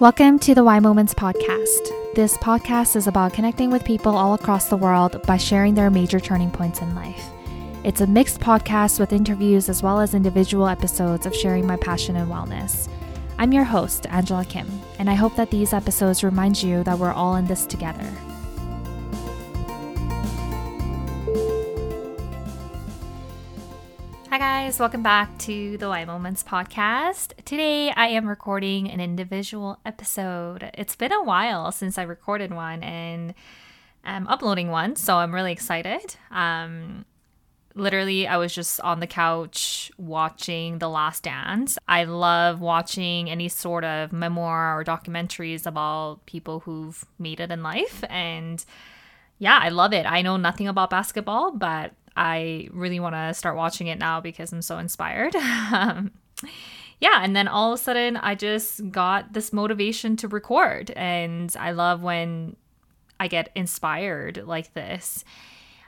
Welcome to the Why Moments podcast. This podcast is about connecting with people all across the world by sharing their major turning points in life. It's a mixed podcast with interviews as well as individual episodes of sharing my passion and wellness. I'm your host, Angela Kim, and I hope that these episodes remind you that we're all in this together. Guys, welcome back to the Why Moments podcast. Today I am recording an individual episode. It's been a while since I recorded one and I'm uploading one, so I'm really excited. Um, literally, I was just on the couch watching The Last Dance. I love watching any sort of memoir or documentaries about people who've made it in life. And yeah, I love it. I know nothing about basketball, but I really want to start watching it now because I'm so inspired. um, yeah, and then all of a sudden, I just got this motivation to record. And I love when I get inspired like this.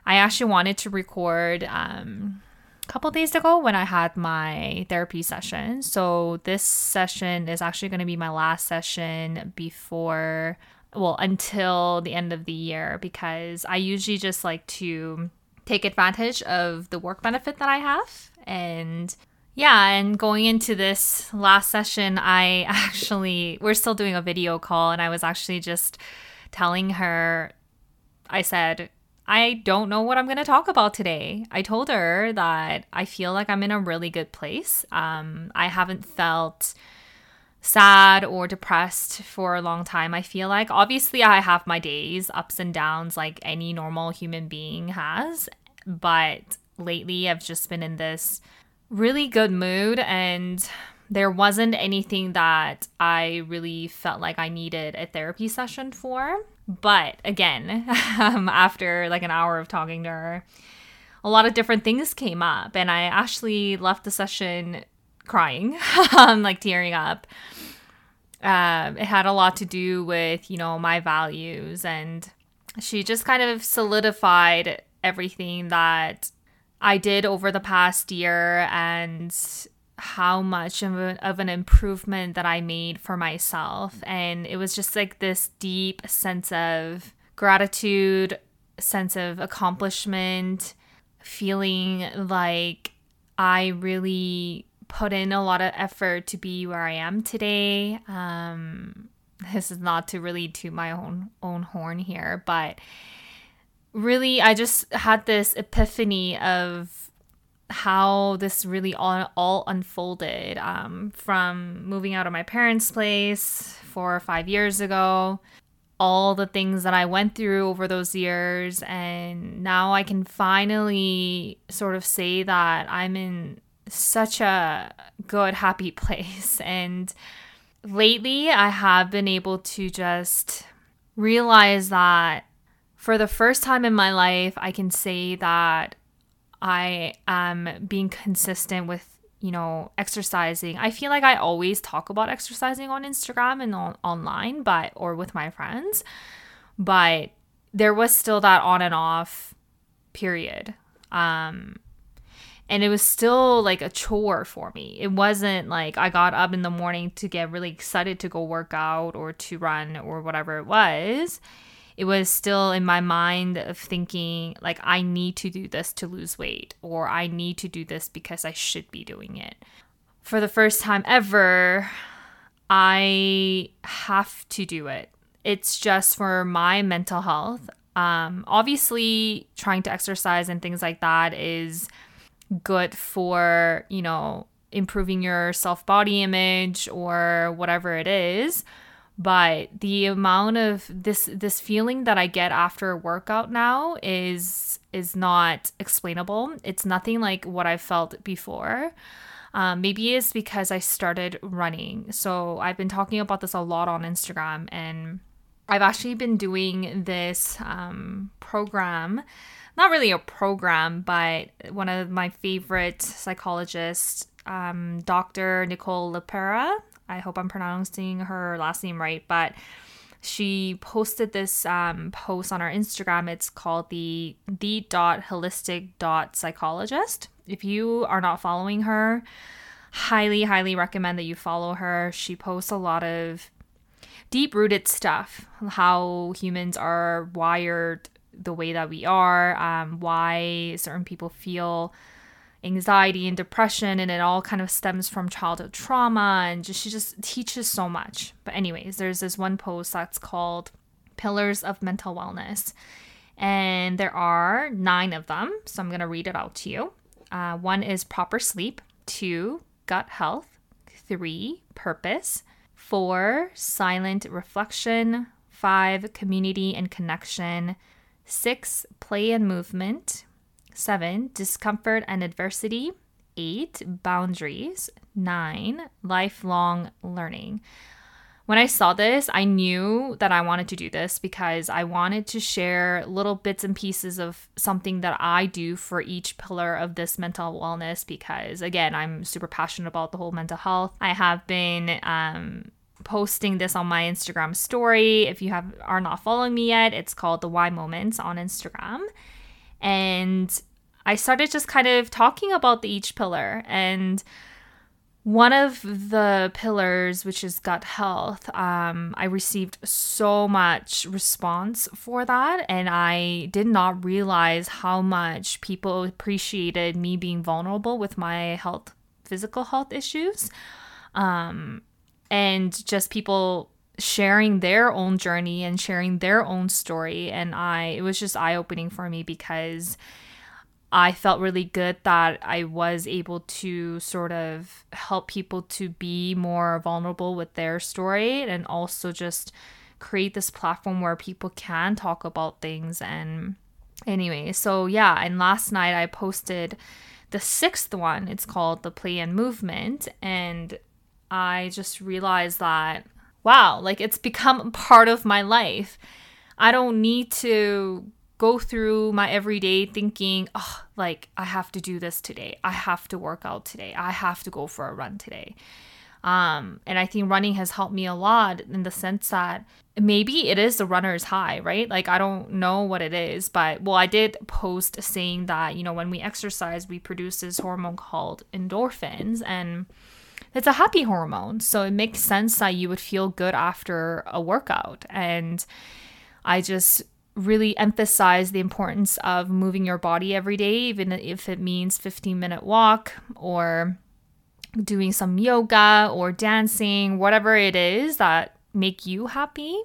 I actually wanted to record um, a couple days ago when I had my therapy session. So, this session is actually going to be my last session before, well, until the end of the year because I usually just like to take advantage of the work benefit that I have. And yeah, and going into this last session, I actually, we're still doing a video call, and I was actually just telling her, I said, I don't know what I'm going to talk about today. I told her that I feel like I'm in a really good place. Um, I haven't felt sad or depressed for a long time. I feel like obviously I have my days, ups and downs, like any normal human being has. But lately I've just been in this really good mood and there wasn't anything that I really felt like I needed a therapy session for. But again, um, after like an hour of talking to her, a lot of different things came up, and I actually left the session crying, um, like tearing up. Um, it had a lot to do with, you know, my values, and she just kind of solidified everything that I did over the past year and how much of, a, of an improvement that I made for myself. And it was just like this deep sense of gratitude, sense of accomplishment, feeling like I really put in a lot of effort to be where I am today. Um, this is not to really toot my own own horn here, but really I just had this epiphany of how this really all, all unfolded um, from moving out of my parents' place four or five years ago, all the things that I went through over those years, and now I can finally sort of say that I'm in such a good, happy place. And lately, I have been able to just realize that for the first time in my life, I can say that I am being consistent with, you know, exercising. I feel like I always talk about exercising on Instagram and on, online, but or with my friends, but there was still that on and off period. Um and it was still like a chore for me. It wasn't like I got up in the morning to get really excited to go work out or to run or whatever it was it was still in my mind of thinking like I need to do this to lose weight or I need to do this because I should be doing it. For the first time ever, I have to do it. It's just for my mental health. Um, obviously, trying to exercise and things like that is good for, you know, improving your self body image or whatever it is but the amount of this this feeling that I get after a workout now is is not explainable. It's nothing like what I felt before. Um, maybe it's because I started running. So I've been talking about this a lot on Instagram, and I've actually been doing this um, program. Not really a program, but one of my favorite psychologists, um, Dr. Nicole LePera. I hope I'm pronouncing her last name right, but she posted this um, post on our Instagram. It's called the the dot holistic dot psychologist. If you are not following her, highly highly recommend that you follow her. She posts a lot of deep rooted stuff, how humans are wired the way that we are, um, why certain people feel anxiety and depression and it all kind of stems from childhood trauma and just she just teaches so much. But anyways there's this one post that's called pillars of mental wellness and there are nine of them so i'm going to read it out to you. Uh, one is proper sleep two gut health three purpose four silent reflection five community and connection six play and movement Seven, discomfort and adversity. Eight, boundaries. Nine, lifelong learning. When I saw this, I knew that I wanted to do this because I wanted to share little bits and pieces of something that I do for each pillar of this mental wellness. Because again, I'm super passionate about the whole mental health. I have been um, posting this on my Instagram story. If you have are not following me yet, it's called the Why Moments on Instagram. And I started just kind of talking about the each pillar. And one of the pillars, which is gut health, um, I received so much response for that. And I did not realize how much people appreciated me being vulnerable with my health, physical health issues. Um, and just people sharing their own journey and sharing their own story. And i it was just eye-opening for me because i felt really good that i was able to sort of help people to be more vulnerable with their story and also just create this platform where people can talk about things. And anyway so yeah and last night i posted the sixth one. It's called the play and movement. And i just realized that wow, like it's become part of my life. I don't need to go through my everyday thinking, oh, like I have to do this today. I have to work out today. I have to go for a run today. Um, and I think running has helped me a lot in the sense that maybe it is the runner's high, right? Like I don't know what it is, but well, I did post saying that, you know, when we exercise, we produce this hormone called endorphins and it's a happy hormone. So it makes sense that you would feel good after a workout. And I just really emphasize the importance of moving your body every day, even if it means 15 minute walk or doing some yoga or dancing, whatever it is that make you happy.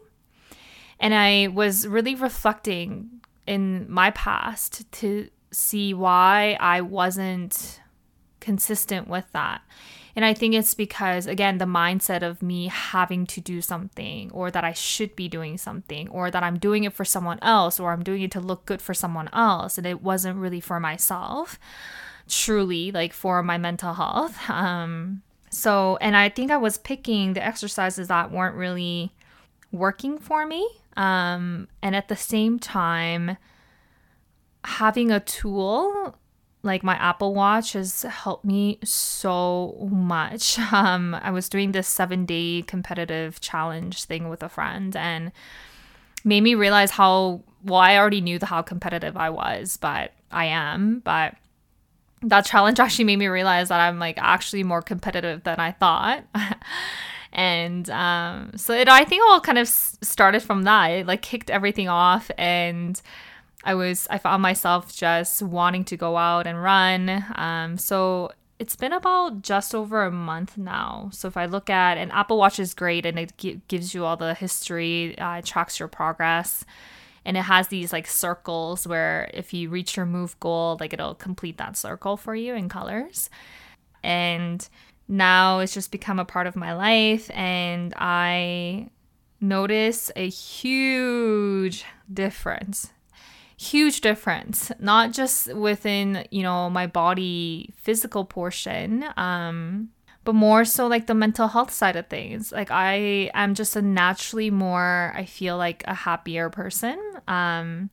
And I was really reflecting in my past to see why I wasn't consistent with that. And I think it's because, again, the mindset of me having to do something, or that I should be doing something, or that I'm doing it for someone else, or I'm doing it to look good for someone else. And it wasn't really for myself, truly, like for my mental health. Um, so, and I think I was picking the exercises that weren't really working for me. Um, and at the same time, having a tool like my Apple Watch has helped me so much. Um, I was doing this seven day competitive challenge thing with a friend and made me realize how well I already knew the how competitive I was, but I am. But that challenge actually made me realize that I'm like actually more competitive than I thought. and um, so it, I think all kind of started from that. It like kicked everything off and I was I found myself just wanting to go out and run. Um, so it's been about just over a month now. So if I look at an Apple Watch is great and it g- gives you all the history, uh, tracks your progress, and it has these like circles where if you reach your move goal, like it'll complete that circle for you in colors. And now it's just become a part of my life, and I notice a huge difference huge difference not just within you know my body physical portion um but more so like the mental health side of things. Like i am just a naturally more i feel like a happier person. Um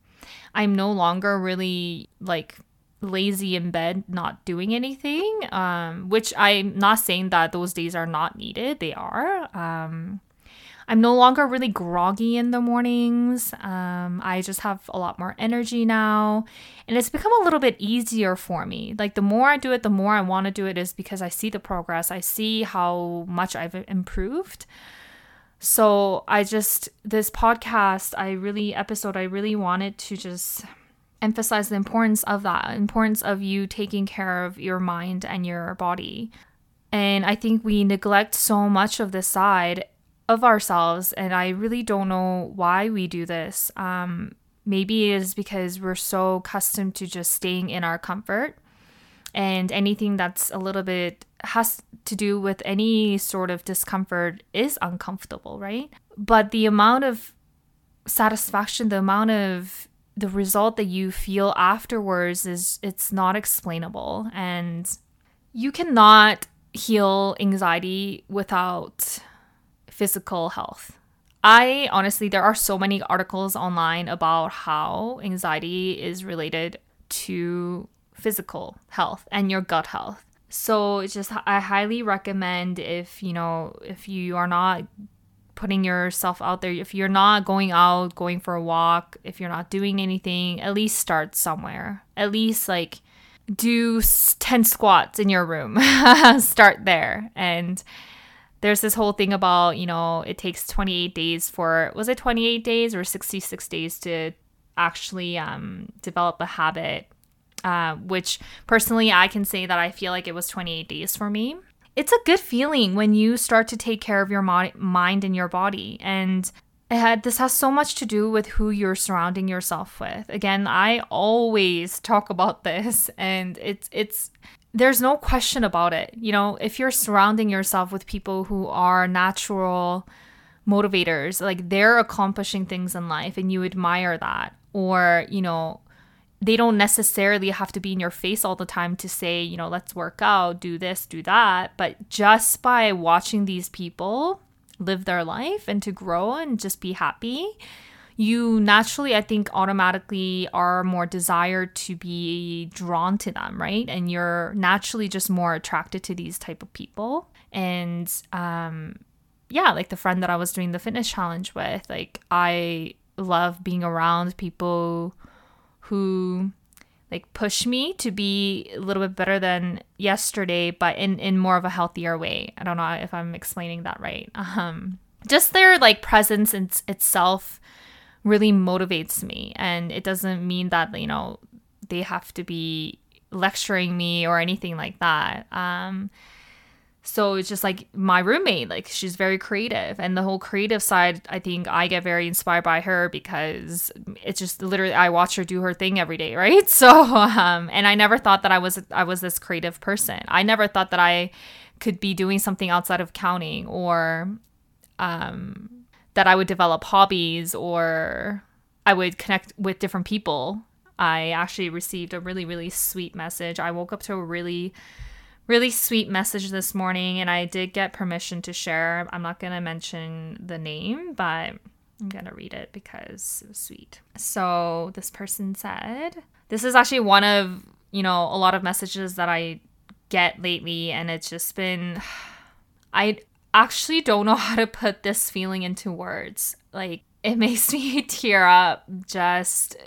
i'm no longer really like lazy in bed not doing anything um which i'm not saying that those days are not needed. They are um I'm no longer really groggy in the mornings. Um, I just have a lot more energy now. And it's become a little bit easier for me. Like the more I do it, the more I want to do it is because I see the progress. I see how much I've improved. So I just, this podcast, I really, episode, I really wanted to just emphasize the importance of that, importance of you taking care of your mind and your body. And I think we neglect so much of this side of ourselves. And I really don't know why we do this. Um, maybe it is because we're so accustomed to just staying in our comfort and anything that's a little bit has to do with any sort of discomfort is uncomfortable, right? But the amount of satisfaction, the amount of the result that you feel afterwards is it's not explainable and you cannot heal anxiety without physical health. I honestly there are so many articles online about how anxiety is related to physical health and your gut health. So it's just I highly recommend if you know if you are not putting yourself out there, if you're not going out, going for a walk, if you're not doing anything, at least start somewhere. At least like do 10 squats in your room. start there. And there's this whole thing about, you know, it takes 28 days for was it 28 days or 66 days to actually um, develop a habit uh, which personally I can say that I feel like it was 28 days for me. It's a good feeling when you start to take care of your mo- mind and your body. And had, this has so much to do with who you're surrounding yourself with. Again, I always talk about this, and it's it's there's no question about it. You know, if you're surrounding yourself with people who are natural motivators, like they're accomplishing things in life and you admire that, or, you know, they don't necessarily have to be in your face all the time to say, you know, let's work out, do this, do that. But just by watching these people live their life and to grow and just be happy, you naturally, I think, automatically are more desired to be drawn to them, right? And you're naturally just more attracted to these type of people. And um, yeah, like the friend that I was doing the fitness challenge with, like I love being around people who like push me to be a little bit better than yesterday, but in in more of a healthier way. I don't know if I'm explaining that right. Um, just their like presence in itself really motivates me, and it doesn't mean that you know they have to be lecturing me or anything like that. Um, so it's just like my roommate, like she's very creative. And the whole creative side, I think I get very inspired by her because it's just literally I watch her do her thing every day, right? So um and I never thought that I was I was this creative person. I never thought that I could be doing something outside of counting or um that I would develop hobbies or I would connect with different people. I actually received a really really sweet message. I woke up to a really really sweet message this morning, and I did get permission to share. I'm not going to mention the name, but I'm going to read it because it was sweet. So, this person said, This is actually one of, you know, a lot of messages that I get lately, and it's just been, I actually don't know how to put this feeling into words. Like, it makes me tear up just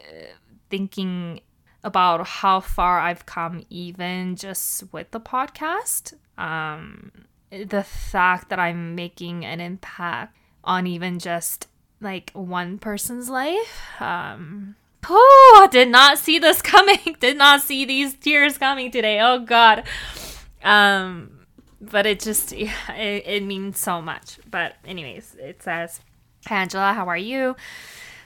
thinking about how far I've come, even just with the podcast. Um, the fact that I'm making an impact on even just like one person's life. Um, oh, did not see this coming. did not see these tears coming today. Oh God. Um, but it just it, it means so much. But anyways, it says, Angela, how are you?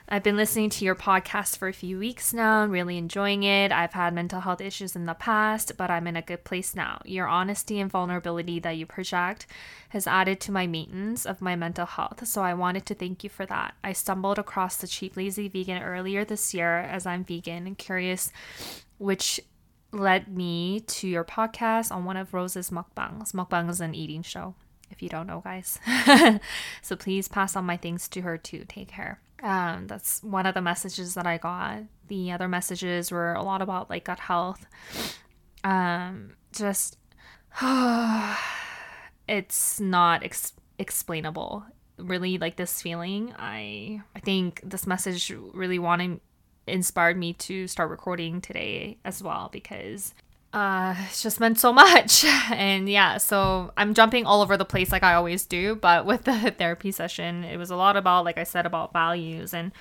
I've been listening to your podcast for a few weeks now and really enjoying it. I've had mental health issues in the past, but I'm in a good place now. Your honesty and vulnerability that you project has added to my maintenance of my mental health, so I wanted to thank you for that. I stumbled across the Cheap Lazy Vegan earlier this year as I'm vegan and curious which led me to your podcast on one of Rose's mukbangs. Mukbang is an eating show, if you don't know, guys. so please pass on my thanks to her too. Take care. Um, that's one of the messages that I got. The other messages were a lot about like gut health. Um, just it's not ex- explainable. Really, like this feeling. I I think this message really wanted inspired me to start recording today as well because uh, it's just meant so much. And yeah, so I'm jumping all over the place like I always do. But with the therapy session, it was a lot about, like I said, about values. And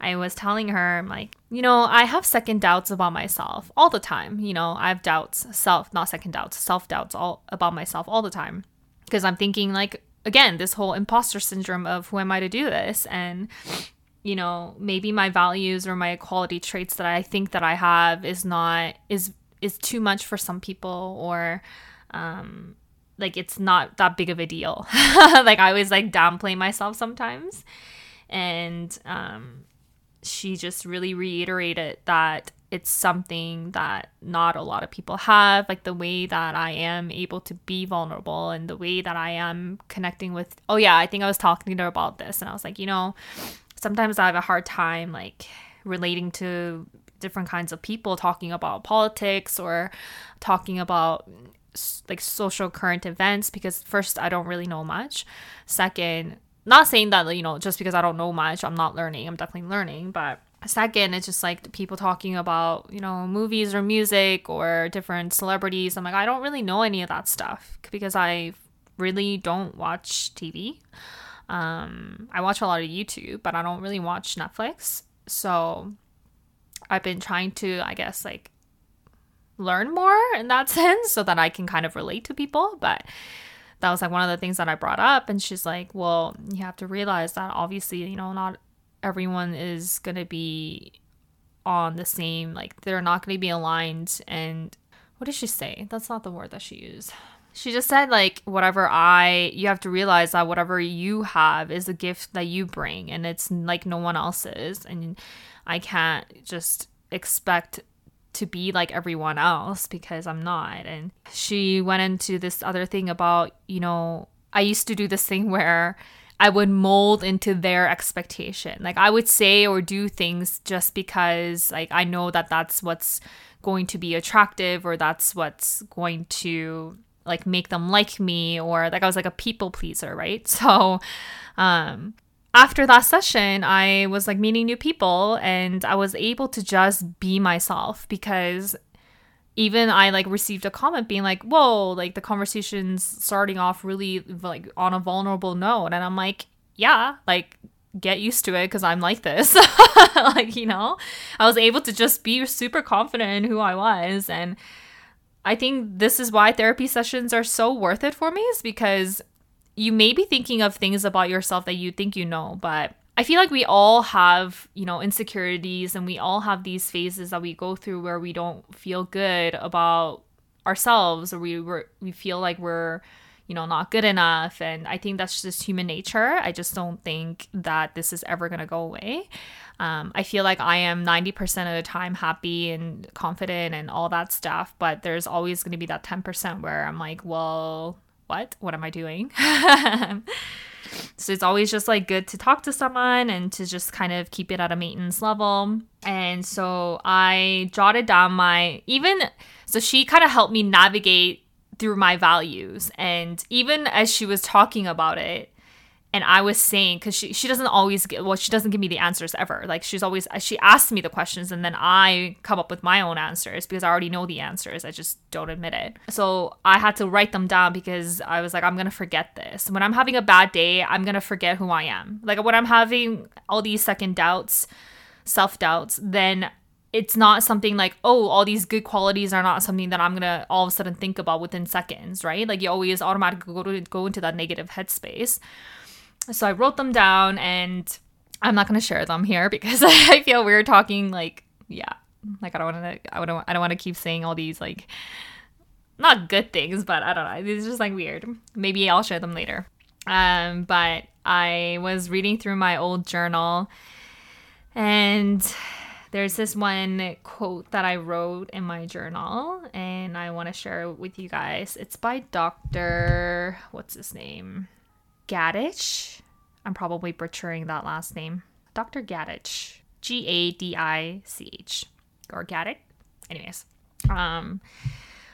I was telling her, I'm like, you know, I have second doubts about myself all the time. You know, I have doubts, self, not second doubts, self doubts all about myself all the time. Because I'm thinking, like, again, this whole imposter syndrome of who am I to do this? And you know maybe my values or my quality traits that i think that i have is not is is too much for some people or um like it's not that big of a deal. Like i always like downplay myself sometimes. And um she just really reiterated that it's something that not a lot of people have like the way that i am able to be vulnerable and the way that i am connecting with oh yeah i think i was talking to her about this and i was like you know sometimes i have a hard time like relating to different kinds of people talking about politics or talking about like social current events because first I don't really know much. Second, not saying that you know just because I don't know much I'm not learning. I'm definitely learning, but second it's just like people talking about you know movies or music or different celebrities i'm like i don't really know any of that stuff because i really don't watch tv um, i watch a lot of youtube but i don't really watch netflix so I've been trying to, I guess, like learn more in that sense so that I can kind of relate to people. But that was like one of the things that I brought up. And she's like, well, you have to realize that obviously, you know, not everyone is going to be on the same, like, they're not going to be aligned. And what did she say? That's not the word that she used. She just said, like, whatever I, you have to realize that whatever you have is a gift that you bring and it's like no one else's. And I can't just expect to be like everyone else because I'm not. And she went into this other thing about, you know, I used to do this thing where I would mold into their expectation. Like I would say or do things just because like I know that that's what's going to be attractive or that's what's going to like make them like me or like I was like a people pleaser, right? So um after that session, I was like meeting new people and I was able to just be myself because even I like received a comment being like, "Whoa, like the conversation's starting off really like on a vulnerable note." And I'm like, "Yeah, like get used to it because I'm like this." like, you know, I was able to just be super confident in who I was and I think this is why therapy sessions are so worth it for me is because you may be thinking of things about yourself that you think you know, but I feel like we all have, you know, insecurities and we all have these phases that we go through where we don't feel good about ourselves or we we feel like we're you know not good enough. And i think that's just human nature. I just don't think that this is ever going to go away um, i feel like i am 90% of the time happy and confident and all that stuff but there's always going to be that 10% where i'm like well what? What am I doing? so it's always just like good to talk to someone and to just kind of keep it at a maintenance level. And so I jotted down my even so she kind of helped me navigate through my values and even as she was talking about it and I was saying because she she doesn't always get well she doesn't give me the answers ever. Like she's always she asks me the questions and then I come up with my own answers because I already know the answers. I just don't admit it. So I had to write them down because I was like I'm gonna forget this. When I'm having a bad day I'm gonna forget who I am. Like when I'm having all these second doubts self doubts then it's not something like oh all these good qualities are not something that i'm gonna all of a sudden think about within seconds right? Like you always automatically go, to, go into that negative headspace so I wrote them down and I'm not going to share them here because I feel weird talking like yeah, like I don't want to I don't I don't want to keep saying all these like not good things, but I don't know. It's just like weird. Maybe I'll share them later. Um but I was reading through my old journal and there's this one quote that I wrote in my journal and I want to share it with you guys. It's by Dr. what's his name? Gadich. I'm probably butchering that last name. Dr. Gadich. G A D I C H. Or Gadich. Anyways. Um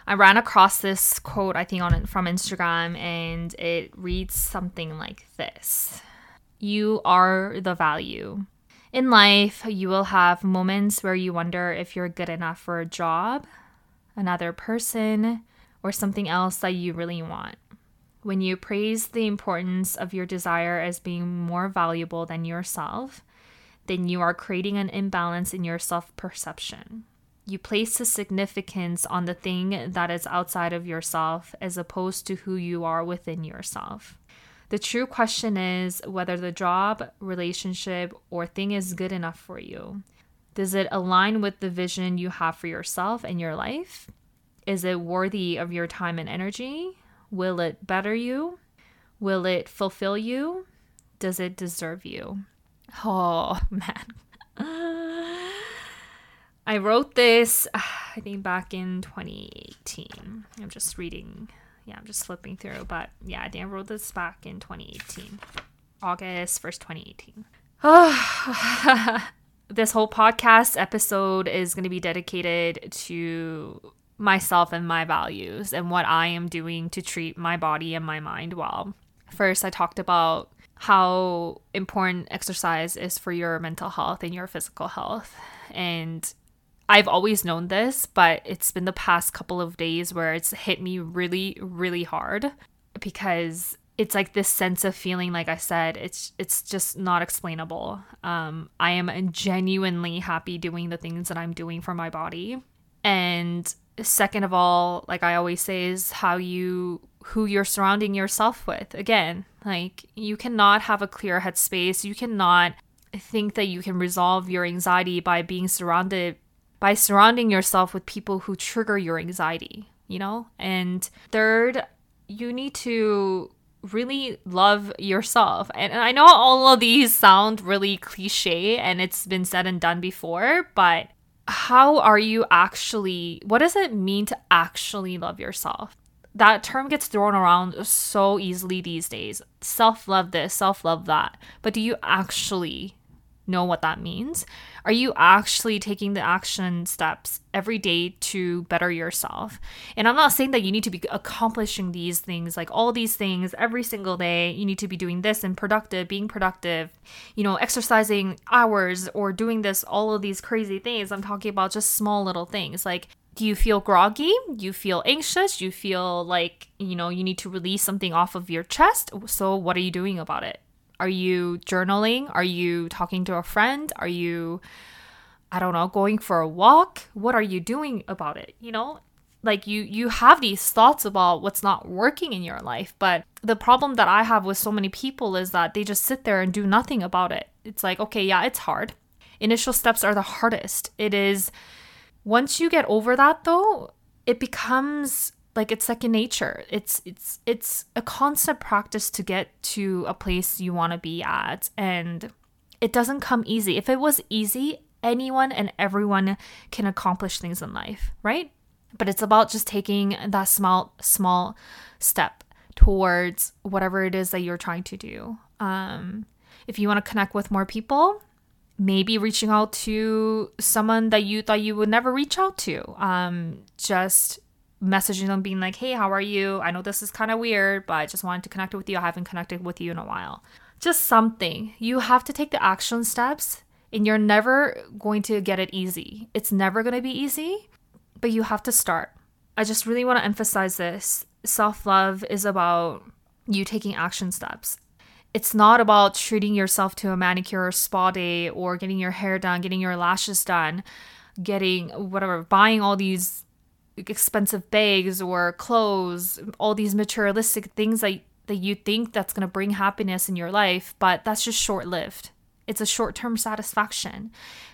I ran across this quote I think on from Instagram and it reads something like this. You are the value. In life, you will have moments where you wonder if you're good enough for a job, another person, or something else that you really want. When you praise the importance of your desire as being more valuable than yourself, then you are creating an imbalance in your self perception. You place the significance on the thing that is outside of yourself as opposed to who you are within yourself. The true question is whether the job, relationship, or thing is good enough for you. Does it align with the vision you have for yourself and your life? Is it worthy of your time and energy? Will it better you? Will it fulfill you? Does it deserve you? Oh, man. I wrote this, I think, back in 2018. I'm just reading, yeah, I'm just flipping through. But yeah, I think I wrote this back in 2018, August 1st, 2018. Oh, this whole podcast episode is going to be dedicated to myself and my values and what I am doing to treat my body and my mind well. First, I talked about how important exercise is for your mental health and your physical health. And I've always known this, but it's been the past couple of days where it's hit me really, really hard because it's like this sense of feeling like I said, it's it's just not explainable. Um, I am genuinely happy doing the things that I'm doing for my body. And second of all, like I always say, is how you who you're surrounding yourself with. Again, like you cannot have a clear headspace. You cannot think that you can resolve your anxiety by being surrounded by surrounding yourself with people who trigger your anxiety, you know? And third, you need to really love yourself. And, and I know all of these sound really cliche and it's been said and done before, but how are you actually, what does it mean to actually love yourself? That term gets thrown around so easily these days. Self love this, self love that. But do you actually know what that means? Are you actually taking the action steps every day to better yourself? And I'm not saying that you need to be accomplishing these things, like all these things every single day. You need to be doing this and productive, being productive, you know, exercising hours or doing this, all of these crazy things. I'm talking about just small little things like do you feel groggy? You feel anxious? You feel like, you know, you need to release something off of your chest? So, what are you doing about it? Are you journaling? Are you talking to a friend? Are you, I don't know, going for a walk? What are you doing about it? You know, like you you have these thoughts about what's not working in your life but the problem that i have with so many people is that they just sit there and do nothing about it it's like okay yeah it's hard initial steps are the hardest it is once you get over that though it becomes like it's second nature. It's it's it's a constant practice to get to a place you want to be at and it doesn't come easy. If it was easy anyone and everyone can accomplish things in life right? But it's about just taking that small small step towards whatever it is that you're trying to do. Um if you want to connect with more people maybe reaching out to someone that you thought you would never reach out to. Um just messaging them being like, hey, how are you? I know this is kind of weird, but I just wanted to connect with you. I haven't connected with you in a while. Just something. You have to take the action steps and you're never going to get it easy. It's never going to be easy, but you have to start. I just really want to emphasize this. Self love is about you taking action steps. It's not about treating yourself to a manicure or spa day or getting your hair done, getting your lashes done, getting whatever, buying all these expensive bags or clothes, all these materialistic things that that you think that's going to bring happiness in your life, but that's just short-lived. It's a short-term satisfaction.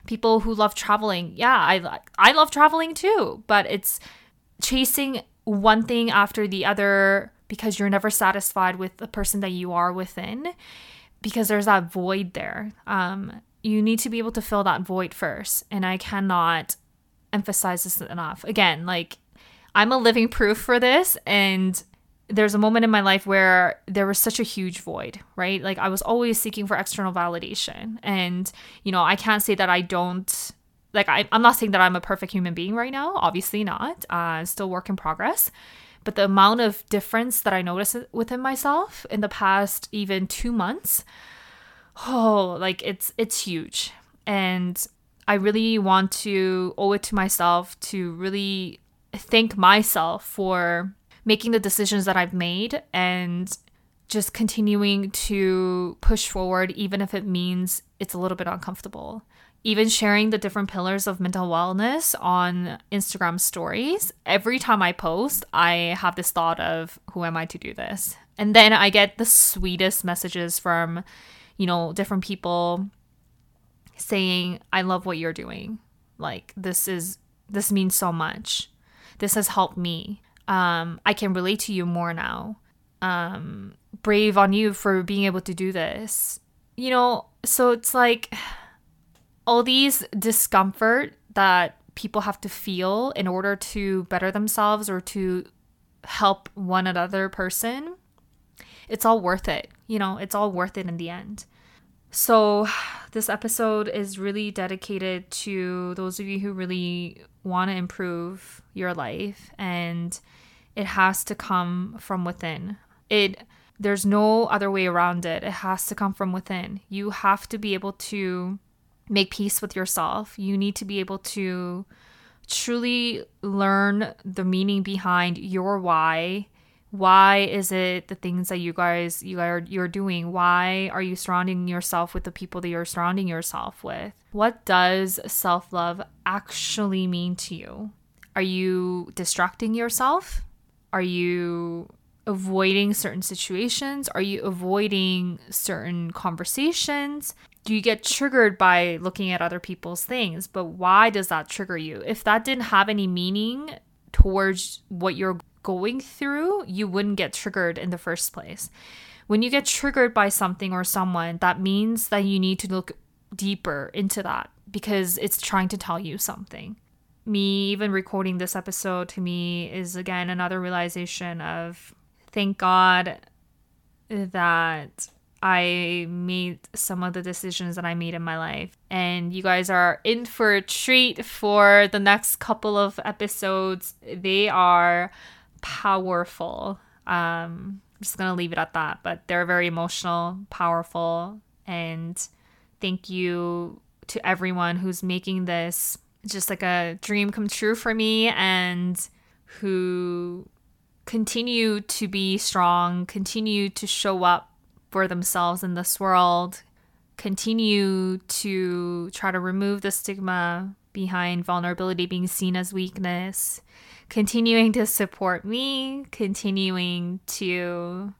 People who love traveling, yeah, I I love traveling too, but it's chasing one thing after the other because you're never satisfied with the person that you are within because there's that void there. Um, you need to be able to fill that void first, and I cannot emphasize this enough. Again, like I'm a living proof for this and there's a moment in my life where there was such a huge void, right? Like I was always seeking for external validation. And, you know, I can't say that I don't like I, I'm not saying that I'm a perfect human being right now. Obviously not. Uh, still work in progress. But the amount of difference that I noticed within myself in the past even two months, oh, like it's it's huge. And I really want to owe it to myself to really thank myself for making the decisions that I've made and just continuing to push forward, even if it means it's a little bit uncomfortable. Even sharing the different pillars of mental wellness on Instagram stories, every time I post, I have this thought of who am I to do this? And then I get the sweetest messages from, you know, different people saying, I love what you're doing. Like, this is, this means so much. This has helped me. Um, I can relate to you more now. Um, brave on you for being able to do this. You know, so it's like all these discomfort that people have to feel in order to better themselves or to help one another person it's all worth it you know it's all worth it in the end so this episode is really dedicated to those of you who really want to improve your life and it has to come from within it there's no other way around it. It has to come from within. You have to be able to make peace with yourself. You need to be able to truly learn the meaning behind your why. Why is it the things that you guys you are you're doing? Why are you surrounding yourself with the people that you're surrounding yourself with? What does self-love actually mean to you? Are you distracting yourself? Are you avoiding certain situations? Are you avoiding certain conversations? Do you get triggered by looking at other people's things? But why does that trigger you? If that didn't have any meaning towards what you're going through, you wouldn't get triggered in the first place. When you get triggered by something or someone, that means that you need to look deeper into that because it's trying to tell you something. Me even recording this episode to me is again another realization of thank God that I made some of the decisions that I made in my life. And you guys are in for a treat for the next couple of episodes. They are powerful. Um, I'm just going to leave it at that. But they're very emotional, powerful. And thank you to everyone who's making this just like a dream come true for me and who continue to be strong, continue to show up for themselves in this world, continue to try to remove the stigma behind vulnerability being seen as weakness, continuing to support me, continuing to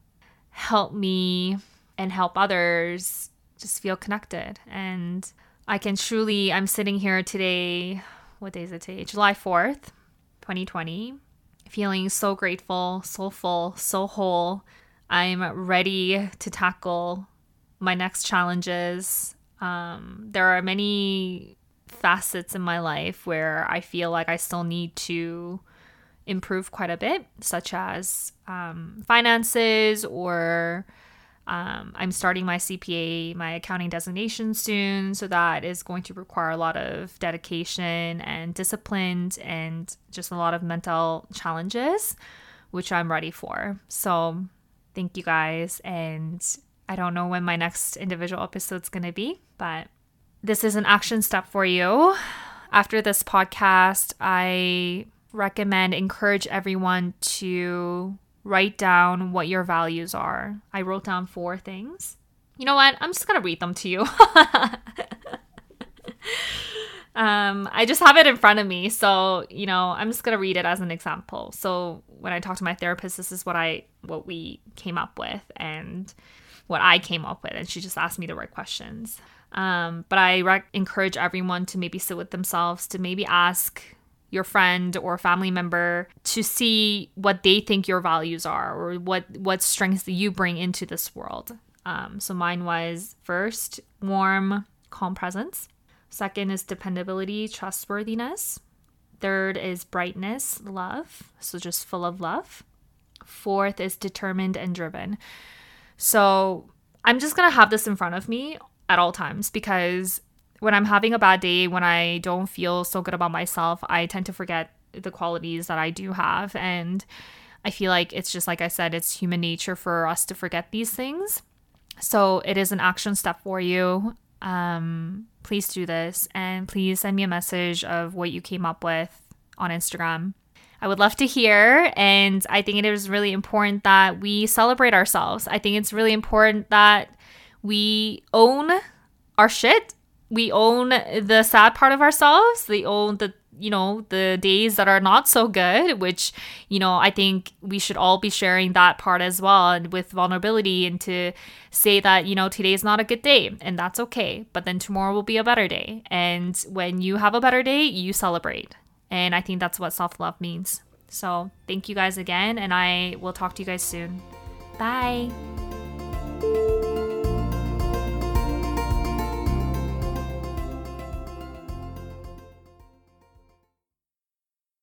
help me and help others just feel connected. And I can truly, I'm sitting here today, what day is it today? July 4th, 2020 feeling so grateful, so full, so whole. I'm ready to tackle my next challenges. Um, there are many facets in my life where I feel like I still need to improve quite a bit, such as um, finances or um, I'm starting my CPA, my accounting designation soon, so that is going to require a lot of dedication and discipline and just a lot of mental challenges, which I'm ready for. So, thank you guys. And I don't know when my next individual episode is going to be, but this is an action step for you. After this podcast, I recommend encourage everyone to write down what your values are. I wrote down four things. You know what? I'm just going to read them to you. um, I just have it in front of me. So, you know, I'm just going to read it as an example. So, when I talk to my therapist, this is what I what we came up with and what I came up with and she just asked me the right questions. Um, but I rec- encourage everyone to maybe sit with themselves to maybe ask your friend or family member to see what they think your values are or what what strengths that you bring into this world. Um, so mine was first warm, calm presence. Second is dependability, trustworthiness. Third is brightness, love. So just full of love. Fourth is determined and driven. So I'm just gonna have this in front of me at all times because when I'm having a bad day, when I don't feel so good about myself, I tend to forget the qualities that I do have. And I feel like it's just like I said, it's human nature for us to forget these things. So it is an action step for you. Um, please do this and please send me a message of what you came up with on Instagram. I would love to hear. And I think it is really important that we celebrate ourselves. I think it's really important that we own our shit. We own the sad part of ourselves. We own the you know the days that are not so good which you know i think we should all be sharing that part as well and with vulnerability and to say that you know today is not a good day and that's okay but then tomorrow will be a better day and when you have a better day you celebrate and I think that's what self love means. So thank you guys again, and I will talk to you guys soon. Bye.